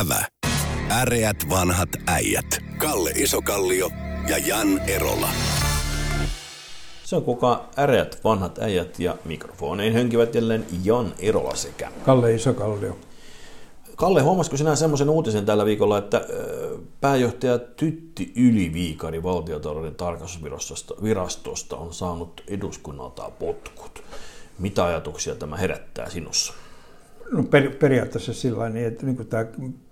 Ävä. Äreät vanhat äijät. Kalle Isokallio ja Jan Erola. Se on kuka äreät vanhat äijät ja mikrofoneihin hönkivät jälleen Jan Erola sekä. Kalle Isokallio. Kalle, huomasiko sinä semmoisen uutisen tällä viikolla, että pääjohtaja Tytti Yliviikari valtiotalouden tarkastusvirastosta virastosta on saanut eduskunnalta potkut. Mitä ajatuksia tämä herättää sinussa? No per, periaatteessa sillä niin, että niin tämä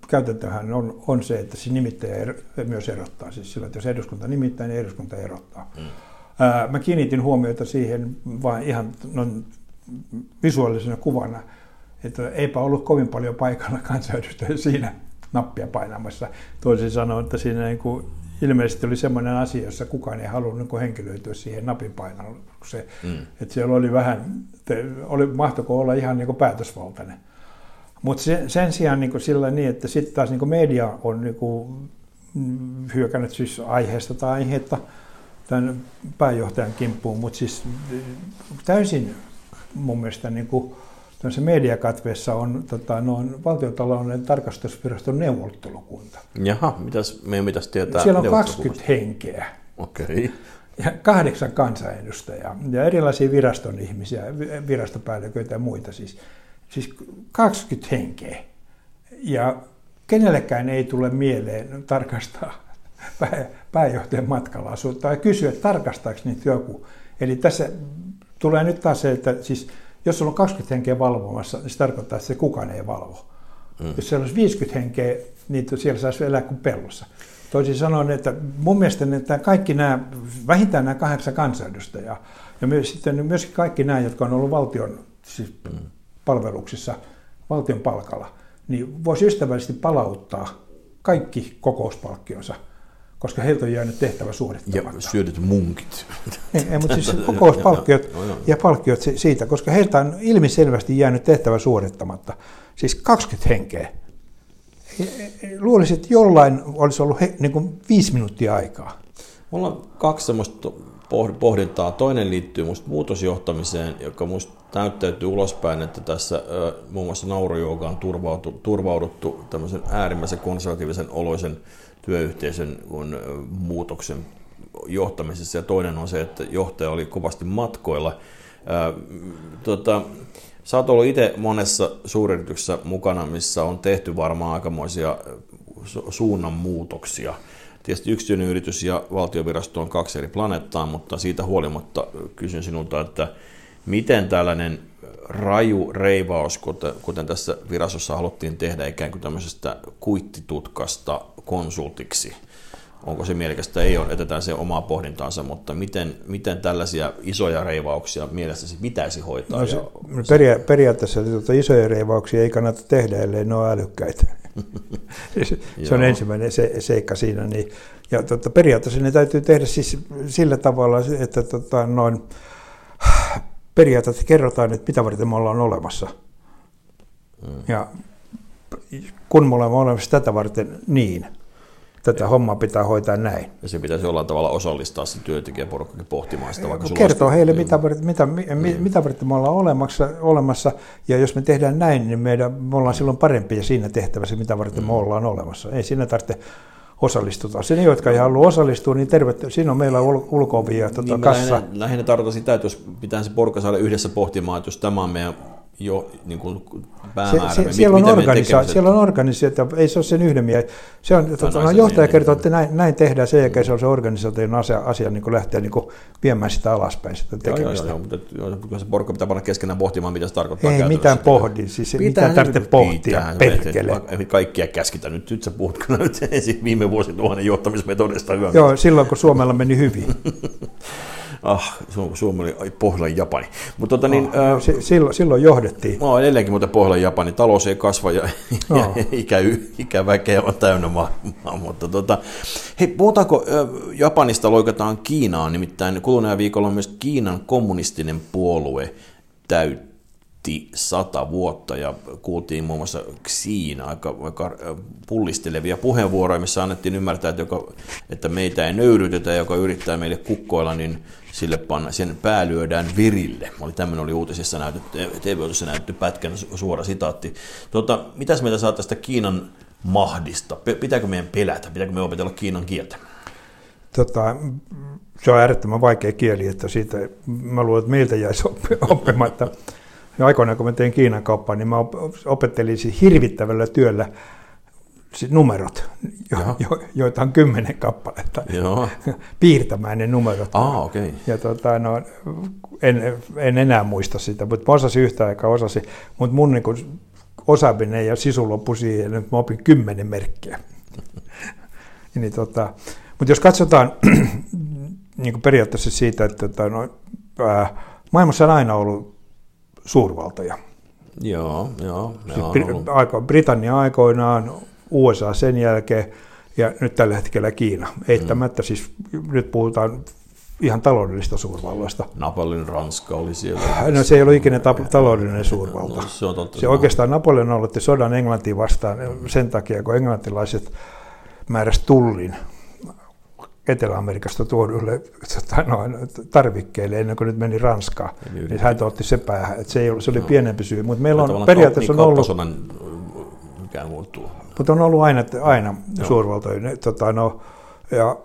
käytäntöhän on, on se, että se nimittäjä er, myös erottaa. Siis sillä, että jos eduskunta nimittää, niin eduskunta erottaa. Mm. Ää, mä kiinnitin huomiota siihen vain ihan no, visuaalisena kuvana, että eipä ollut kovin paljon paikalla kansanedustajia siinä nappia painamassa. Toisin sanoen, että siinä niin kuin ilmeisesti oli semmoinen asia, jossa kukaan ei halunnut niin henkilöityä siihen napin painallukseen. Mm. Että siellä oli vähän, oli, mahtoiko olla ihan niin kuin päätösvaltainen. Mutta sen, sen sijaan niin kuin sillä niin, että sitten taas niin kuin media on niin kuin hyökännyt siis aiheesta tai aiheetta tämän pääjohtajan kimppuun, mutta siis täysin mun mielestä niin kuin mediakatveessa on tota, noin valtiotalouden tarkastusviraston neuvottelukunta. Jaha, mitäs, me mitäs tietää Siellä on 20 henkeä. Okei. Okay. Ja kahdeksan kansanedustajaa ja erilaisia viraston ihmisiä, virastopäälliköitä ja muita siis. Siis 20 henkeä. Ja kenellekään ei tule mieleen tarkastaa pääjohtajan matkalaisuutta ja kysyä, että tarkastaako niitä joku. Eli tässä tulee nyt taas se, että siis jos sulla on 20 henkeä valvomassa, niin se tarkoittaa, että se kukaan ei valvo. Mm. Jos siellä olisi 50 henkeä, niin siellä saisi elää kuin pellossa. Toisin sanoen, että mun mielestä että kaikki nämä, vähintään nämä kahdeksan kansanedustajaa, ja myös, sitten myöskin kaikki nämä, jotka on ollut valtion siis mm. Palveluksissa, valtion palkalla, niin voisi ystävällisesti palauttaa kaikki kokouspalkkionsa – koska heiltä on jäänyt tehtävä suorittamatta. Ja syödyt munkit. Ei, ei mutta siis kokouspalkkiot ja palkkiot siitä, koska heiltä on ilmiselvästi jäänyt tehtävä suorittamatta. Siis 20 henkeä. Luulisin, että jollain olisi ollut he, niin kuin viisi minuuttia aikaa. Mulla on kaksi semmoista pohdintaa. Toinen liittyy musta muutosjohtamiseen, joka musta näyttäytyy ulospäin, että tässä muun muassa naurujoogaan turvauduttu, turvauduttu tämmöisen äärimmäisen konservatiivisen oloisen työyhteisön kun, muutoksen johtamisessa. Ja toinen on se, että johtaja oli kovasti matkoilla. Ää, tota, Sä oot ollut itse monessa suuryrityksessä mukana, missä on tehty varmaan aikamoisia suunnanmuutoksia. Tietysti yksityinen yritys ja valtiovirasto on kaksi eri planeettaa, mutta siitä huolimatta kysyn sinulta, että miten tällainen raju reivaus, kuten, tässä virastossa haluttiin tehdä ikään kuin tämmöisestä kuittitutkasta konsultiksi. Onko se mielekästä? Ei ole, jätetään se omaa pohdintaansa, mutta miten, miten tällaisia isoja reivauksia mielestäsi pitäisi hoitaa? No se, ja... peria- periaatteessa tuota isoja reivauksia ei kannata tehdä, ellei ne ole älykkäitä. Se on ensimmäinen se, seikka siinä. Niin, ja tuota, periaatteessa ne täytyy tehdä siis sillä tavalla, että tuota, noin, periaatteessa kerrotaan, että mitä varten me ollaan olemassa. Hmm. Ja kun me olemme olemassa tätä varten niin, tätä hommaa pitää hoitaa näin. Ja se pitäisi jollain tavalla osallistaa se työntekijäporukkakin pohtimaan sitä. Vaikka Kertoo heille, mitä, mitä, niin. mitä varten me ollaan olemassa, olemassa, ja jos me tehdään näin, niin meidän, me ollaan silloin parempia siinä tehtävässä, mitä varten mm. me ollaan olemassa. Ei siinä tarvitse osallistuta. Se ne, jotka ei halua osallistua, niin tervetuloa. Siinä on meillä ul- ulko ja tuota, niin kassa. Lähinnä, lähinnä tarkoitan sitä, että jos pitää se porukka saada yhdessä pohtimaan, että jos tämä on meidän jo niin kuin päämäärä. Se, se, siellä, on organisa- siellä on organisaatio, ei se ole sen yhden miehen. Se on, tuota, johtaja kertoo, että näin, näin tehdään, sen jälkeen se on se organisaation asia, asia niin kuin lähteä niin kuin viemään sitä alaspäin sitä tekemistä. Joo, joo, joo, mutta se porukka pitää panna keskenään pohtimaan, mitä se tarkoittaa Ei mitään pohdi, siis pitää mitään tarvitse pohtia, perkele. Kaikkia käskitä nyt, nyt sä puhut kyllä nyt ensin viime vuosituhannen johtamismetodista. Joo, silloin kun Suomella meni hyvin. Ah, Suomi oli Pohjolan Japani. Mutta tota, niin, oh, äh, silloin, silloin johdettiin. Mä edelleenkin muuten Pohjolan Japani. Talous ei kasva ja, oh. ja ikä, ikäväkeä on täynnä maailmaa. Mutta tota, hei, puhutaanko äh, Japanista loikataan Kiinaan? Nimittäin kuluneen viikolla on myös Kiinan kommunistinen puolue täytti sata vuotta ja kuultiin muun muassa Xiin aika, aika pullistelevia puheenvuoroja, missä annettiin ymmärtää, että, joka, että meitä ei nöyrytetä, joka yrittää meille kukkoilla, niin sille panna, sen pää lyödään virille. Oli tämmöinen oli uutisissa näytetty, tv näytetty pätkän suora sitaatti. Tota, mitäs meitä saa tästä Kiinan mahdista? Pitääkö meidän pelätä? Pitääkö me opetella Kiinan kieltä? Tota, se on äärettömän vaikea kieli, että siitä mä luulen, että meiltä jäisi oppimatta. Ja aikoinaan kun mä tein Kiinan kauppaa, niin mä opettelin hirvittävällä työllä numerot, jo, jo, joita on kymmenen kappaletta, Joo. piirtämään ne numerot. Ah, okay. Ja tota, no, en, en, enää muista sitä, mutta mä osasin yhtä aikaa, osasin, mutta mun niin osaaminen ja sisu loppui siihen, että mä opin kymmenen merkkiä. niin, tota, mutta jos katsotaan niin periaatteessa siitä, että tota, no, ää, maailmassa on aina ollut suurvaltoja. Joo, joo. Siis Britannia aikoinaan, USA sen jälkeen ja nyt tällä hetkellä Kiina. Eittämättä mm. siis nyt puhutaan ihan taloudellista suurvalloista. Napoleon Ranska oli siellä. No se ei ollut ikinä taloudellinen suurvalta. No, se on totta. Se oikeastaan Napoleon aloitti sodan Englantiin vastaan sen takia, kun englantilaiset määräs tullin Etelä-Amerikasta tuoduille tota, tarvikkeille ennen kuin nyt meni Ranskaan. Niin hän otti se päähän, että se, ei ollut, se oli no. pienempi syy. Mutta meillä on periaatteessa on ollut... Mikään muuttuu. Mutta on ollut aina, aina suurvaltoja. Tota, no, ja,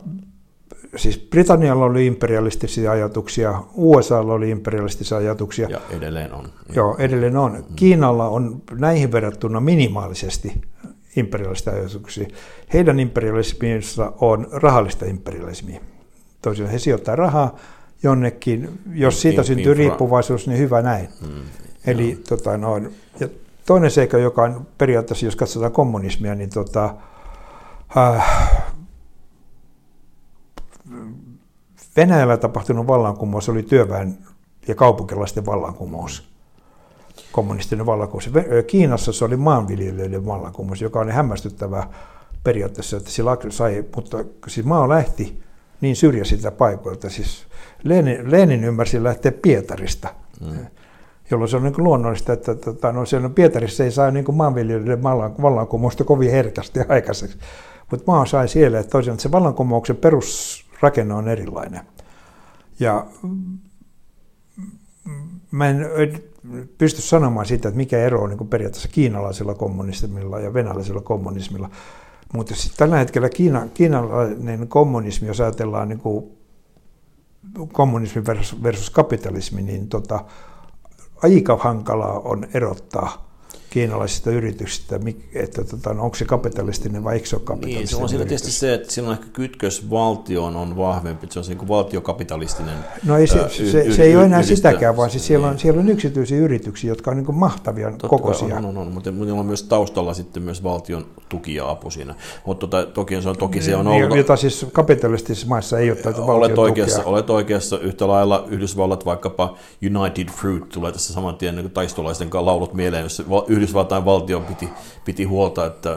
siis Britannialla oli imperialistisia ajatuksia, USAlla oli imperialistisia ajatuksia. Ja edelleen on. Joo, edelleen on. Mm. Kiinalla on näihin verrattuna minimaalisesti imperialistisia ajatuksia. Heidän imperialisminsa on rahallista imperialismia. Toisin he sijoittaa rahaa jonnekin, jos siitä syntyy riippuvaisuus, niin hyvä näin. Mm. Eli tota, no, ja Toinen seikka, joka on periaatteessa, jos katsotaan kommunismia, niin tota, äh, Venäjällä tapahtunut vallankumous oli työväen ja kaupunkilaisten vallankumous, kommunistinen vallankumous. Kiinassa se oli maanviljelijöiden vallankumous, joka on hämmästyttävää periaatteessa, että sillä sai, mutta siis maa lähti niin syrjäisiltä paikoilta. Siis Lenin, Lenin ymmärsi lähteä Pietarista. Mm jolloin se on niin luonnollista, että tota, no, siellä Pietarissa ei saa niin maanviljelijöiden vallankumousta kovin herkästi aikaiseksi. Mutta maa sai siellä, että toisaalta se vallankumouksen perusrakenne on erilainen. Ja mä en pysty sanomaan sitä, että mikä ero on niin periaatteessa kiinalaisella kommunismilla ja venäläisellä kommunismilla. Mutta tällä hetkellä Kiina, kiinalainen kommunismi, jos ajatellaan niin kuin kommunismi versus, versus kapitalismi, niin tota, aika hankalaa on erottaa kiinalaisista yrityksistä, että tota, no, onko se kapitalistinen vai eikö se ole kapitalistinen Niin, se on siinä tietysti se, että silloin ehkä kytkös valtioon on vahvempi, että se on se niin valtiokapitalistinen No ei se, se, se, se ei ole enää sitäkään, vaan siis siellä, on, niin. siellä on yksityisiä yrityksiä, jotka on niin mahtavia Totta kokoisia. On, on, on, mutta niillä on myös taustalla sitten myös valtion tuki ja apu siinä. Mutta tota, toki, se on, toki se on niin, ollut... Jota siis kapitalistisissa maissa ei ole tätä olet oikeassa, tukia. Olet oikeassa yhtä lailla Yhdysvallat, vaikkapa United Fruit tulee tässä saman tien niin taistolaisten laulut mieleen, jos Yhdysvaltain valtio piti, piti huolta, että...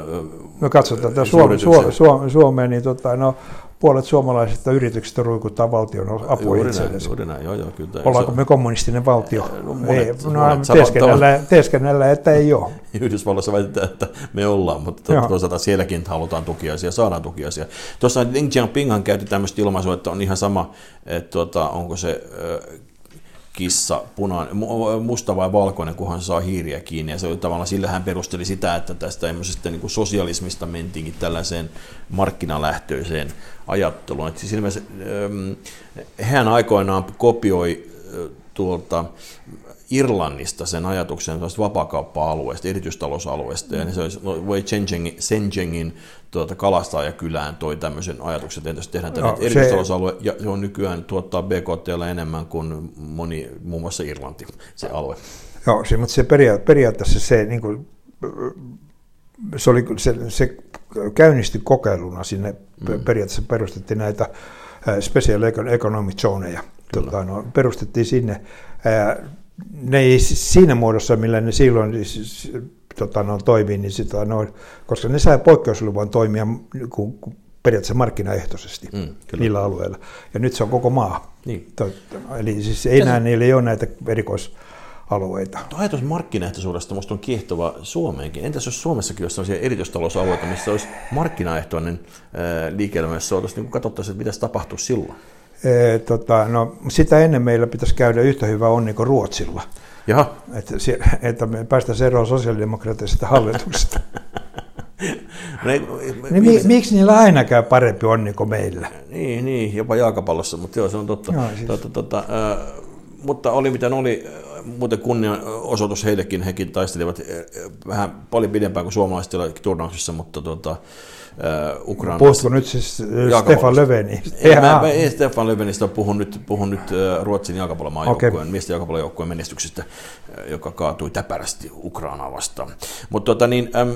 No katsotaan tätä Suome, Suome, Suomeen, niin tota, no, puolet suomalaisista yrityksistä ruikuttaa valtion apua juuri näin, juuri näin, joo, joo, kyllä. Ollaanko me kommunistinen valtio? No, monet, ei, no, monet teeskennellä, teeskennellä, että ei ole. Yhdysvalloissa väitetään, että me ollaan, mutta joo. toisaalta sielläkin halutaan tukiaisia, saadaan tukiaisia. Tuossa Deng Xiaopinghan käytti tämmöistä ilmaisua, että on ihan sama, että tuota, onko se kissa, punainen, musta vai valkoinen, kunhan saa hiiriä kiinni. Ja se oli tavallaan, sillä hän perusteli sitä, että tästä niin kuin sosialismista mentiinkin tällaiseen markkinalähtöiseen ajatteluun. Että siis ilmeisesti, hän aikoinaan kopioi tuolta Irlannista sen ajatuksen vapakauppa-alueesta, erityistalousalueesta, ja se olisi, no, Wei Shenzhengin tuota, kalastajakylään toi tämmöisen ajatuksen, että tehdään tänne no, erityistalousalue, ja se on nykyään tuottaa BKT enemmän kuin moni, muun muassa Irlanti, se alue. Joo, se, mutta se peria- periaatteessa se, niin kuin, se, oli, se, se käynnistyi kokeiluna sinne, mm. periaatteessa perustettiin näitä special economic zoneja, tota, no, perustettiin sinne. Ne ei siinä muodossa, millä ne silloin siis, tota, no, toimii, niin sitä, no, koska ne saa poikkeusluvan toimia kun, kun periaatteessa markkinaehtoisesti mm, niillä alueilla. Ja nyt se on koko maa. Niin. Eli siis ei enää, niillä ei ole näitä erikois alueita. Tuo ajatus markkinaehtoisuudesta minusta on kiehtova Suomeenkin. Entäs jos Suomessakin olisi sellaisia erityistalousalueita, missä olisi markkinaehtoinen liike-elämä, jossa niin katsottaisiin, että mitä tapahtuu silloin? E, tota, no, sitä ennen meillä pitäisi käydä yhtä hyvä onni kuin Ruotsilla. Jaha. Että, että me päästäisiin eroon sosiaalidemokraattisesta hallituksesta. niin mi, miksi niillä aina käy parempi onni kuin meillä? Niin, niin jopa jalkapallossa, mutta joo, se on totta. No, siis. totta, totta äh, mutta oli miten oli, muuten kunnianosoitus heillekin, hekin taistelivat vähän paljon pidempään kuin suomalaiset turnauksissa, mutta tota, Uh, Ukraina. Puhutko nyt siis Stefan Löfveni? Ei, mä, mä, ei Stefan Löfvenistä puhun nyt, puhun nyt Ruotsin jalkapallomaajoukkueen, okay. miesten jalkapallojoukkueen menestyksestä, joka kaatui täpärästi Ukrainaa vastaan. Mutta tota, niin, äm,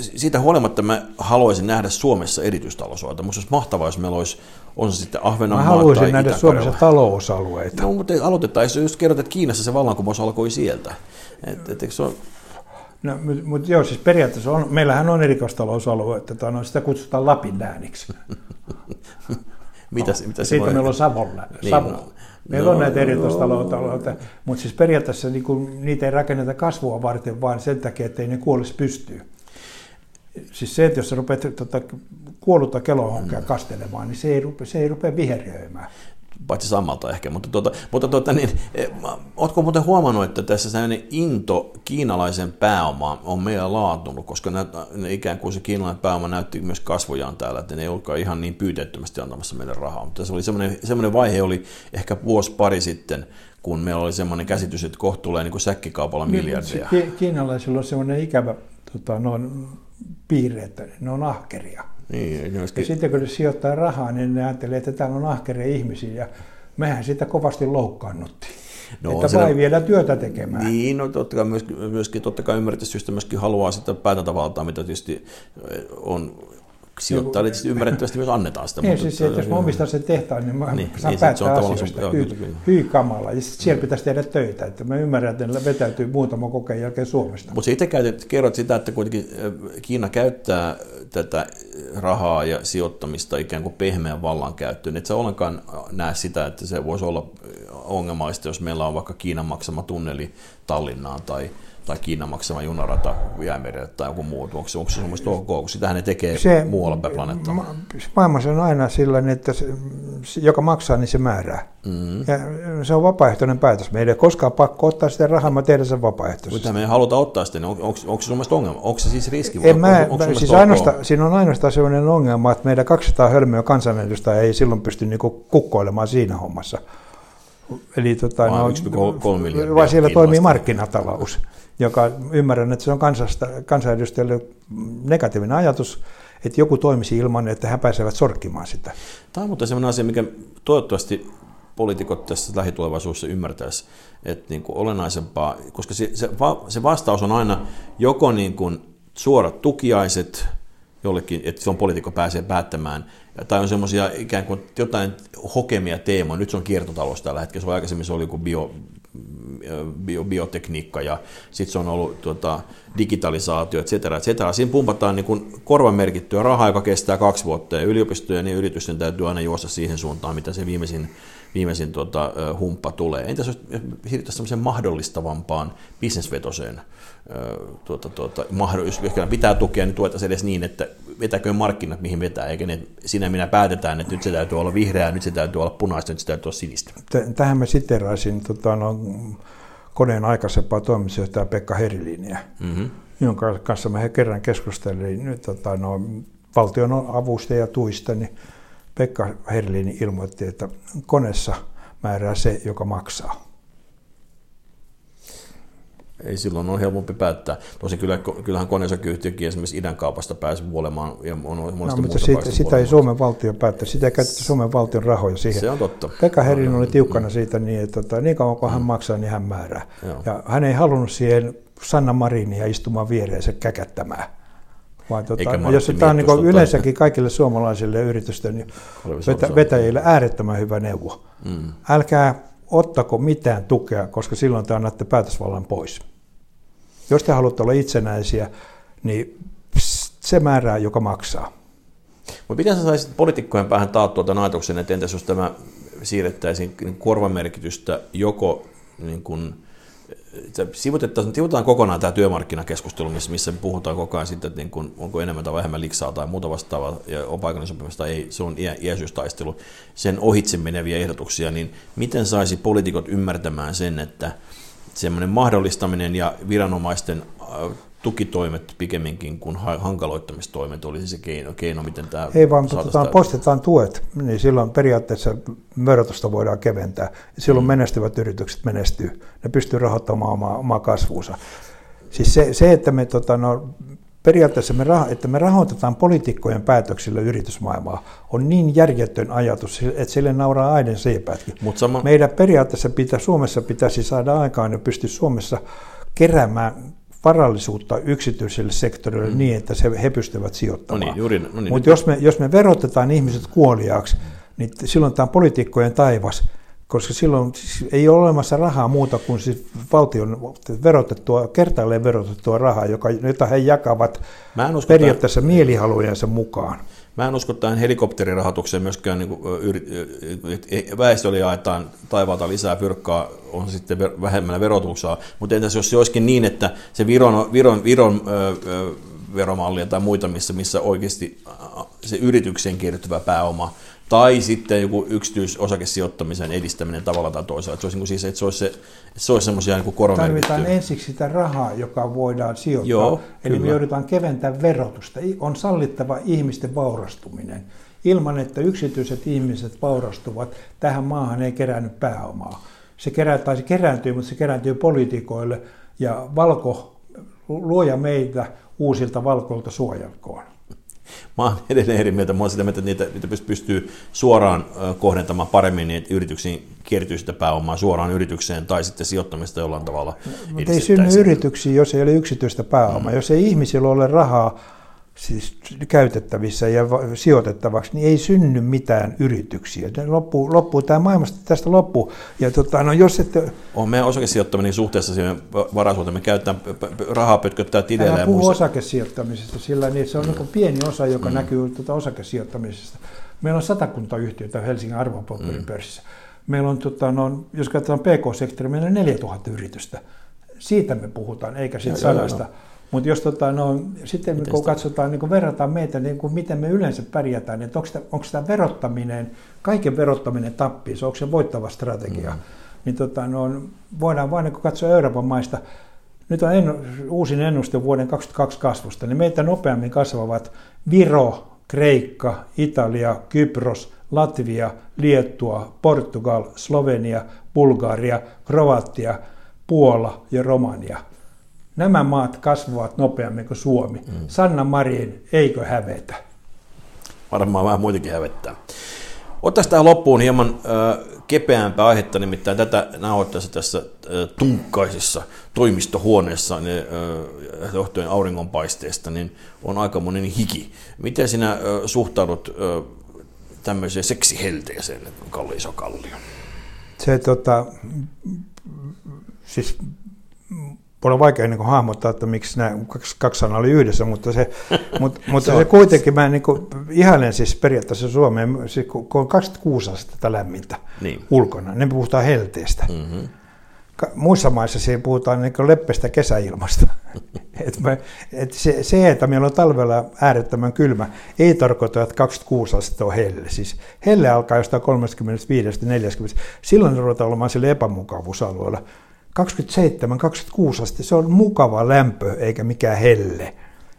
siitä huolimatta mä haluaisin nähdä Suomessa erityistalousalueita. Minusta olisi mahtavaa, jos meillä olisi, on se sitten Ahvenanmaa Mä haluaisin tai nähdä Suomessa talousalueita. No, mutta aloitettaisiin, jos kerrot, että Kiinassa se vallankumous alkoi sieltä. Et, et, se on, No, mutta joo, siis periaatteessa on, meillähän on erikoistalousalue, että tota, no, sitä kutsutaan Lapin lääniksi. mitä, no, mitä se siitä voi... meillä on Savon, niin, Savon. No, Meillä no, on näitä erikoistalousalueita, mutta siis periaatteessa niin kuin, niitä ei rakenneta kasvua varten, vaan sen takia, että ei ne kuolisi pystyy. Siis se, että jos sä rupeat tota, kuollutta kelohonkia mm. kastelemaan, niin se ei, rupea, se ei rupea viheriöimään paitsi sammalta ehkä, mutta, tuota, mutta tuota, niin, e, oletko muuten huomannut, että tässä sellainen into kiinalaisen pääomaan on meillä laatunut, koska nä, ne ikään kuin se kiinalainen pääoma näytti myös kasvojaan täällä, että ne ei ollutkaan ihan niin pyyteettömästi antamassa meille rahaa, mutta se oli semmoinen, semmoinen vaihe oli ehkä vuosi pari sitten, kun meillä oli semmoinen käsitys, että kohta tulee niin kuin säkkikaupalla niin, miljardia. Kiinalaisilla on semmoinen ikävä tota, noin, piirre, että ne on ahkeria. Niin, ja sitten kun ne sijoittaa rahaa, niin ne ajattelee, että täällä on ahkeria ihmisiä ja mehän sitä kovasti loukkaannuttiin. No, että siellä, vai viedä työtä tekemään. Niin, no totta kai myöskin, myöskin totta kai ymmärretystä myöskin haluaa sitä päätäntävaltaa, mitä tietysti on sijoittajille tietysti ymmärrettävästi myös annetaan sitä. Niin, mutta, siis, että jos mä omistan sen tehtaan, niin mä niin, saan niin, päättää asioista. Joo, hyy, hyy kamala. Ja sitten siellä pitäisi tehdä töitä. Että mä ymmärrän, että ne vetäytyy muutama kokeen jälkeen Suomesta. Mutta itse käytet, kerrot sitä, että kuitenkin Kiina käyttää tätä rahaa ja sijoittamista ikään kuin pehmeän vallan käyttöön. Et sä ollenkaan näe sitä, että se voisi olla ongelmallista, jos meillä on vaikka Kiinan maksama tunneli Tallinnaan tai tai Kiinan maksama junarata jäämerelle tai joku muu, onko se, onko se semmoista ok, kun sitähän ne tekee se, muualla päin planeettaa? Ma- maailmassa on aina sellainen, että se, joka maksaa, niin se määrää. Mm-hmm. Ja se on vapaaehtoinen päätös. Meidän ei koskaan pakko ottaa sitä rahaa, mä tehdä sen vapaaehtoisesti. Mutta me ei haluta ottaa sitä, niin on, onko, onko se sun ongelma? Onko se siis riski? En mä, onko, onko siis ainoastaan, siinä on ainoastaan sellainen ongelma, että meidän 200 hölmöä kansanedustajaa ei silloin pysty niinku kukkoilemaan siinä hommassa. Eli tota, no, vai siellä toimii markkinatalous joka ymmärrän, että se on kansasta, kansanedustajille negatiivinen ajatus, että joku toimisi ilman, että he pääsevät sorkkimaan sitä. Tämä on mutta sellainen asia, mikä toivottavasti poliitikot tässä lähitulevaisuudessa ymmärtäisi, että niin kuin olennaisempaa, koska se, se, se vastaus on aina joko niin kuin suorat tukiaiset jollekin, että silloin poliitikko pääsee päättämään, tai on semmoisia ikään kuin jotain hokemia teemoja, nyt se on kiertotalous tällä hetkellä, se aikaisemmin se oli joku bio, bio, biotekniikka ja sitten se on ollut tuota, digitalisaatio, et cetera, et cetera. Siinä pumpataan niin kuin korvamerkittyä rahaa, joka kestää kaksi vuotta ja yliopistojen ja yritysten täytyy aina juosta siihen suuntaan, mitä se viimeisin, viimeisin tuota, humppa tulee. Entäs jos siirryttäisiin mahdollistavampaan bisnesvetoseen tuota, tuota, jos pitää tukea, niin tuetaan edes niin, että vetäköön markkinat, mihin vetää, eikä ne, sinä minä päätetään, että nyt se täytyy olla vihreää, nyt se täytyy olla punaista, nyt se täytyy olla sinistä. Tähän mä siteraisin tota, no, koneen aikaisempaa toimitusjohtaja Pekka Heriliniä, mm-hmm. jonka kanssa mä kerran keskustelin nyt, tota, no, valtion avusta ja tuista, niin Pekka Herilini ilmoitti, että koneessa määrää se, joka maksaa ei silloin ole helpompi päättää. Tosin kyllä, kyllähän koneosakeyhtiökin esimerkiksi idän kaupasta pääsi vuolemaan ja on monesta no, mutta siitä, sitä ei Suomen valtio päättä, sitä ei käytetä Suomen valtion rahoja siihen. Se on totta. Pekka Herin oli tiukkana siitä niin, että tota, niin kauan kuin hän mm. maksaa, niin hän määrää. Joo. Ja hän ei halunnut siihen Sanna Marinia istumaan viereensä käkättämään. Vaan tota, jos tämä on niin yleensäkin kaikille suomalaisille yritysten niin vetä, vetäjille äärettömän hyvä neuvo. Mm. Älkää ottako mitään tukea, koska silloin te annatte päätösvallan pois. Jos te haluatte olla itsenäisiä, niin se määrää, joka maksaa. Mutta miten sä saisit poliitikkojen päähän taattua tämän ajatuksen, että entäs jos tämä siirrettäisiin korvamerkitystä joko niin kuin, sivutetaan, sivutetaan kokonaan tämä työmarkkinakeskustelu, missä, missä puhutaan koko ajan sitten, että niin kuin, onko enemmän tai vähemmän liksaa tai muuta vastaavaa, ja on paikallinen sopimista, ei, se on iä, iäisyystaistelu, sen ohitse meneviä ehdotuksia, niin miten saisi poliitikot ymmärtämään sen, että semmoinen mahdollistaminen ja viranomaisten äh, tukitoimet pikemminkin kuin hankaloittamistoimet olisi se keino, keino miten tämä Ei vaan tota, poistetaan tuet, niin silloin periaatteessa verotusta voidaan keventää. Silloin mm. menestyvät yritykset menestyy. Ne pystyy rahoittamaan omaa, omaa kasvuunsa. Siis se, se että me tota, no, periaatteessa me, että me rahoitetaan poliitikkojen päätöksillä yritysmaailmaa, on niin järjetön ajatus, että sille nauraa aiden seipätkin. Mut sama... Meidän periaatteessa pitää, Suomessa pitäisi saada aikaan ja pystyä Suomessa keräämään varallisuutta yksityiselle sektorille mm. niin, että se, he pystyvät sijoittamaan. No niin, juuri, no niin. Mutta jos me, jos me verotetaan ihmiset kuoliaaksi, niin silloin tämä on poliitikkojen taivas, koska silloin siis ei ole olemassa rahaa muuta kuin siis valtion verotettua, kertaalleen verotettua rahaa, joka, jota he jakavat Mä en usko, periaatteessa tämän... mielihalujensa mukaan. Mä en usko tähän helikopterirahoitukseen myöskään, niin kuin, väestölle jaetaan taivaalta lisää fyrkkaa, on sitten vähemmän verotuksella, mutta entäs jos se olisikin niin, että se Viron, Viron, Viron ö, veromallia tai muita, missä, missä oikeasti se yritykseen kertyvä pääoma tai sitten joku yksityisosakesijoittamisen edistäminen tavalla tai toisella. Että se olisi, niin siis, että se olisi, se, että se olisi semmoisia niin Tarvitaan ensiksi sitä rahaa, joka voidaan sijoittaa. Joo, Eli kyllä. me joudutaan keventämään verotusta. On sallittava ihmisten vaurastuminen. Ilman, että yksityiset ihmiset vaurastuvat, tähän maahan ei kerännyt pääomaa. Se, kerää, tai se kerääntyy, mutta se kerääntyy poliitikoille ja valko, luoja meitä uusilta valkoilta suojelkoon. Mä oon edelleen eri mieltä. Mä oon sitä mieltä, että niitä, niitä pystyy suoraan kohdentamaan paremmin, niin että yrityksiin kertyy sitä pääomaa suoraan yritykseen tai sitten sijoittamista jollain tavalla. Mutta ei synny yrityksiä, jos ei ole yksityistä pääomaa. Mm. Jos ei ihmisillä ole rahaa siis käytettävissä ja sijoitettavaksi, niin ei synny mitään yrityksiä. Loppuu, loppuu tämä maailmasta tästä loppuu. Ja tota, no jos ette... On meidän osakesijoittaminen suhteessa siihen varaisuuteen. Me käytetään rahaa pötköttää tileillä. Älä puhu osakesijoittamisesta, sillä niin se on mm. pieni osa, joka mm. näkyy tuota osakesijoittamisesta. Meillä on satakunta yhtiötä Helsingin arvopaperipörssissä. Mm. Meillä on, tota, no, jos katsotaan PK-sektori, meillä on 4000 yritystä. Siitä me puhutaan, eikä siitä sadasta. Joo, joo. Mutta jos tota, no, sitten Miten kun sitä? katsotaan, niin kun verrataan meitä, niin kun miten me yleensä pärjätään, niin onko, tämä verottaminen, kaiken verottaminen tappiin, onko se voittava strategia, mm. niin tota, no, voidaan vain niin katsoa Euroopan maista, nyt on ennu, uusin ennuste vuoden 2022 kasvusta, niin meitä nopeammin kasvavat Viro, Kreikka, Italia, Kypros, Latvia, Liettua, Portugal, Slovenia, Bulgaria, Kroatia, Puola ja Romania – Nämä maat kasvavat nopeammin kuin Suomi. Mm. Sanna Marin, eikö hävetä? Varmaan vähän muitakin hävettää. Ottaisiin tähän loppuun hieman äh, kepeämpää aihetta, nimittäin tätä nauhoittaessa tässä äh, tunkkaisessa toimistohuoneessa niin, äh, johtuen auringonpaisteesta, niin on aika monen hiki. Miten sinä äh, suhtaudut äh, tämmöiseen seksihelteeseen, Kalli Isokallio? Se tota, siis on vaikea niin kuin, hahmottaa, että miksi nämä kaksi, kaksi sanaa oli yhdessä, mutta se, mutta, mutta se, se kuitenkin, mä niin kuin, ihailen siis periaatteessa Suomeen, siis, kun on 26 astetta lämmintä niin. ulkona, niin puhutaan helteestä. Mm-hmm. Muissa maissa siinä puhutaan niin leppestä kesäilmasta. et me, et se, se, että meillä on talvella äärettömän kylmä, ei tarkoita, että 26 astetta on helle. Siis helle alkaa jostain 35-40. Silloin ruvetaan olemaan sille epämukavuusalueella. 27-26 astetta, se on mukava lämpö eikä mikään helle.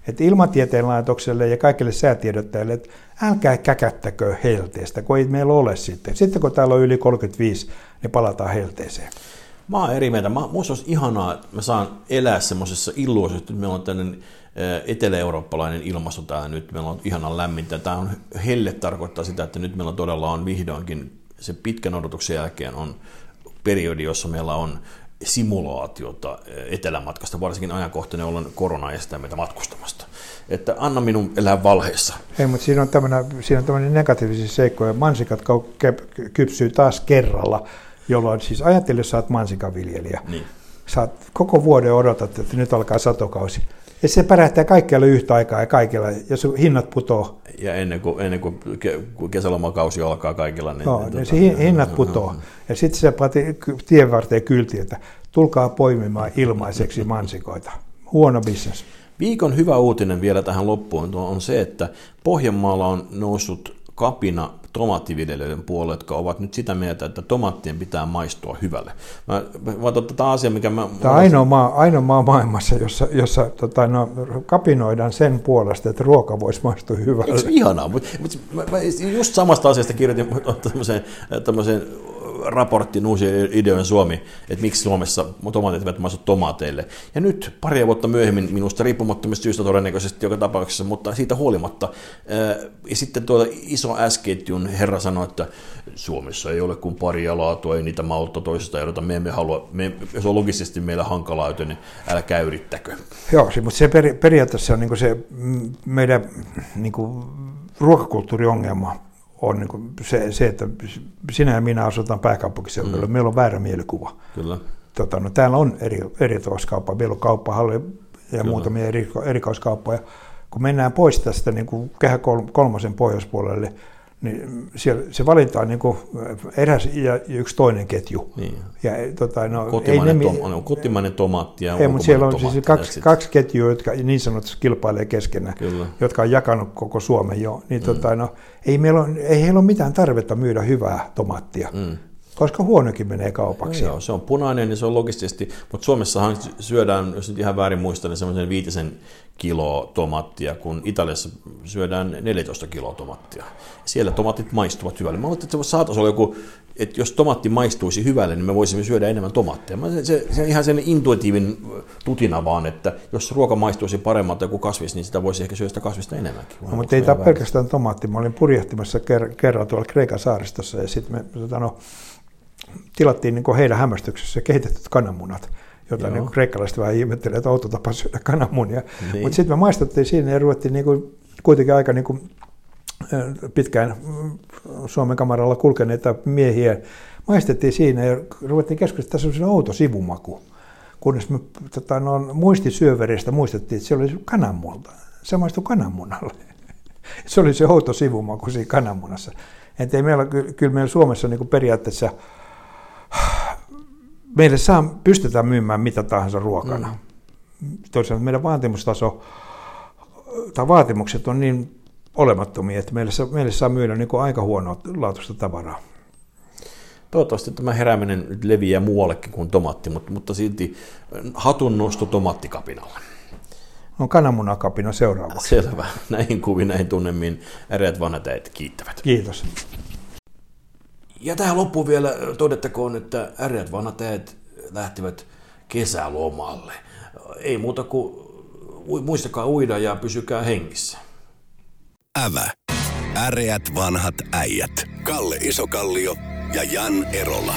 Et ilmatieteen laitokselle ja kaikille säätiedottajille, että älkää käkättäkö helteestä, kun ei meillä ole sitten. Sitten kun täällä on yli 35, niin palataan helteeseen. Mä oon eri mieltä. Minusta olisi ihanaa, että mä saan elää semmoisessa illuusiossa, että meillä on tämmöinen etelä-eurooppalainen ilmasto täällä nyt, meillä on ihanan lämmintä. Tämä on helle tarkoittaa sitä, että nyt meillä todella on vihdoinkin se pitkän odotuksen jälkeen on periodi, jossa meillä on simulaatiota etelämatkasta, varsinkin ajankohtainen ollen korona estää meitä matkustamasta. Että anna minun elää valheessa. Ei, mutta siinä on tämmöinen, siinä on tämmöinen negatiivisia seikkoja. Mansikat kypsyy taas kerralla, jolloin siis ajattelin, jos sä oot mansikaviljelijä. Niin. Sä koko vuoden odotat, että nyt alkaa satokausi. Ja se pärähtää kaikkialle yhtä aikaa ja kaikilla, ja sun hinnat putoo. Ja ennen kuin, ennen kuin kesälomakausi alkaa kaikilla. Niin, no, niin, tuota, se hinnat putoo. Ja sitten se pati tien varteen kylti, että tulkaa poimimaan ilmaiseksi mansikoita. Huono bisnes. Viikon hyvä uutinen vielä tähän loppuun on se, että Pohjanmaalla on noussut kapina tomaattiviljelijöiden puolelle, jotka ovat nyt sitä mieltä, että tomaattien pitää maistua hyvälle. Mä, mä tätä asiaa, mikä mä... Tämä on ainoa maa, ainoa maa maailmassa, jossa, jossa tota, no, kapinoidaan sen puolesta, että ruoka voisi maistua hyvälle. Eikö ihanaa? Mut, mut, mä, mä just samasta asiasta kirjoitin tämmöisen, tämmöisen raportin uusien ideoiden Suomi, että miksi Suomessa tomaatit eivät maistu tomaateille. Ja nyt pari vuotta myöhemmin minusta riippumattomista syystä todennäköisesti joka tapauksessa, mutta siitä huolimatta. Ja sitten tuo iso S-ketjun herra sanoi, että Suomessa ei ole kuin pari laatua, ei niitä malta toisesta erota, me emme halua, me, jos on logisesti meillä hankalaa, niin älkää yrittäkö. Joo, mutta se peri, periaatteessa on niin se meidän niin ruokakulttuuriongelma on niin se, se, että sinä ja minä asutaan pääkaupunkiseudulla. Mm. Meillä on väärä mielikuva. Kyllä. Tota, no, täällä on eri, erikoiskauppa, meillä on kauppahalli ja Kyllä. muutamia eri, erikoiskauppoja. Kun mennään pois tästä niin kuin kehä kolmosen pohjoispuolelle, niin siellä, se valinta on niin kuin eräs ja yksi toinen ketju. Niin. Ja, tota, no, kotimainen, ei ne, tom, on kotimainen tomaatti ja ei, mutta siellä on siis kaksi, kaksi ketjua, jotka niin sanotusti kilpailee keskenään, Kyllä. jotka on jakanut koko Suomen jo. Niin, mm. tota, no, ei, meillä on, ei heillä ole mitään tarvetta myydä hyvää tomaattia. Mm koska huonokin menee kaupaksi. No joo, se on punainen niin se on logistisesti, mutta Suomessahan syödään, jos nyt ihan väärin muistan, niin semmoisen viitisen kiloa tomattia, kun Italiassa syödään 14 kiloa tomattia. Siellä tomatit maistuvat hyvälle. Mä että se saataisiin olla joku, että jos tomaatti maistuisi hyvälle, niin me voisimme syödä enemmän tomattia. Se, se, se on ihan sen intuitiivin tutina vaan, että jos ruoka maistuisi paremmalta kuin kasvis, niin sitä voisi ehkä syödä sitä kasvista enemmänkin. No, mutta ei tämä pelkästään tomaatti. Mä olin purjehtimassa kerran tuolla Kreikan saaristossa ja sitten me tota no, tilattiin niin heidän hämmästyksessä kehitetyt kananmunat jota niin kreikkalaiset vähän ihmettelevät, että outo tapa syödä kananmunia. Niin. Mutta sitten me maistettiin siinä ja ruvettiin niin kuin, kuitenkin aika niin kuin, pitkään Suomen kamaralla kulkeneita miehiä. Maistettiin siinä ja ruvettiin keskustella, että on outo sivumaku. Kunnes me tota, no, muistisyöveristä muistettiin, että se oli kananmunta. Se maistui kananmunalle. Se oli se outo sivumaku siinä kananmunassa. Että ei meillä, kyllä meillä Suomessa niin kuin periaatteessa meille saa, pystytään myymään mitä tahansa ruokana. Mm. Toisaalta meidän vaatimustaso tai vaatimukset on niin olemattomia, että meille saa, meille saa myydä niin kuin aika huonoa laatuista tavaraa. Toivottavasti tämä herääminen nyt leviää muuallekin kuin tomaatti, mutta, mutta silti hatun nosto tomattikapinalle. On kananmunakapina seuraavaksi. Selvä. Näihin kuviin, näihin tunnemiin äreät vanhat äit kiittävät. Kiitos. Ja tähän loppuun vielä todettakoon, että äreät vanhat äät lähtivät kesälomalle. Ei muuta kuin muistakaa uida ja pysykää hengissä. Ävä. Äreät vanhat äijät. Kalle Isokallio ja Jan Erola.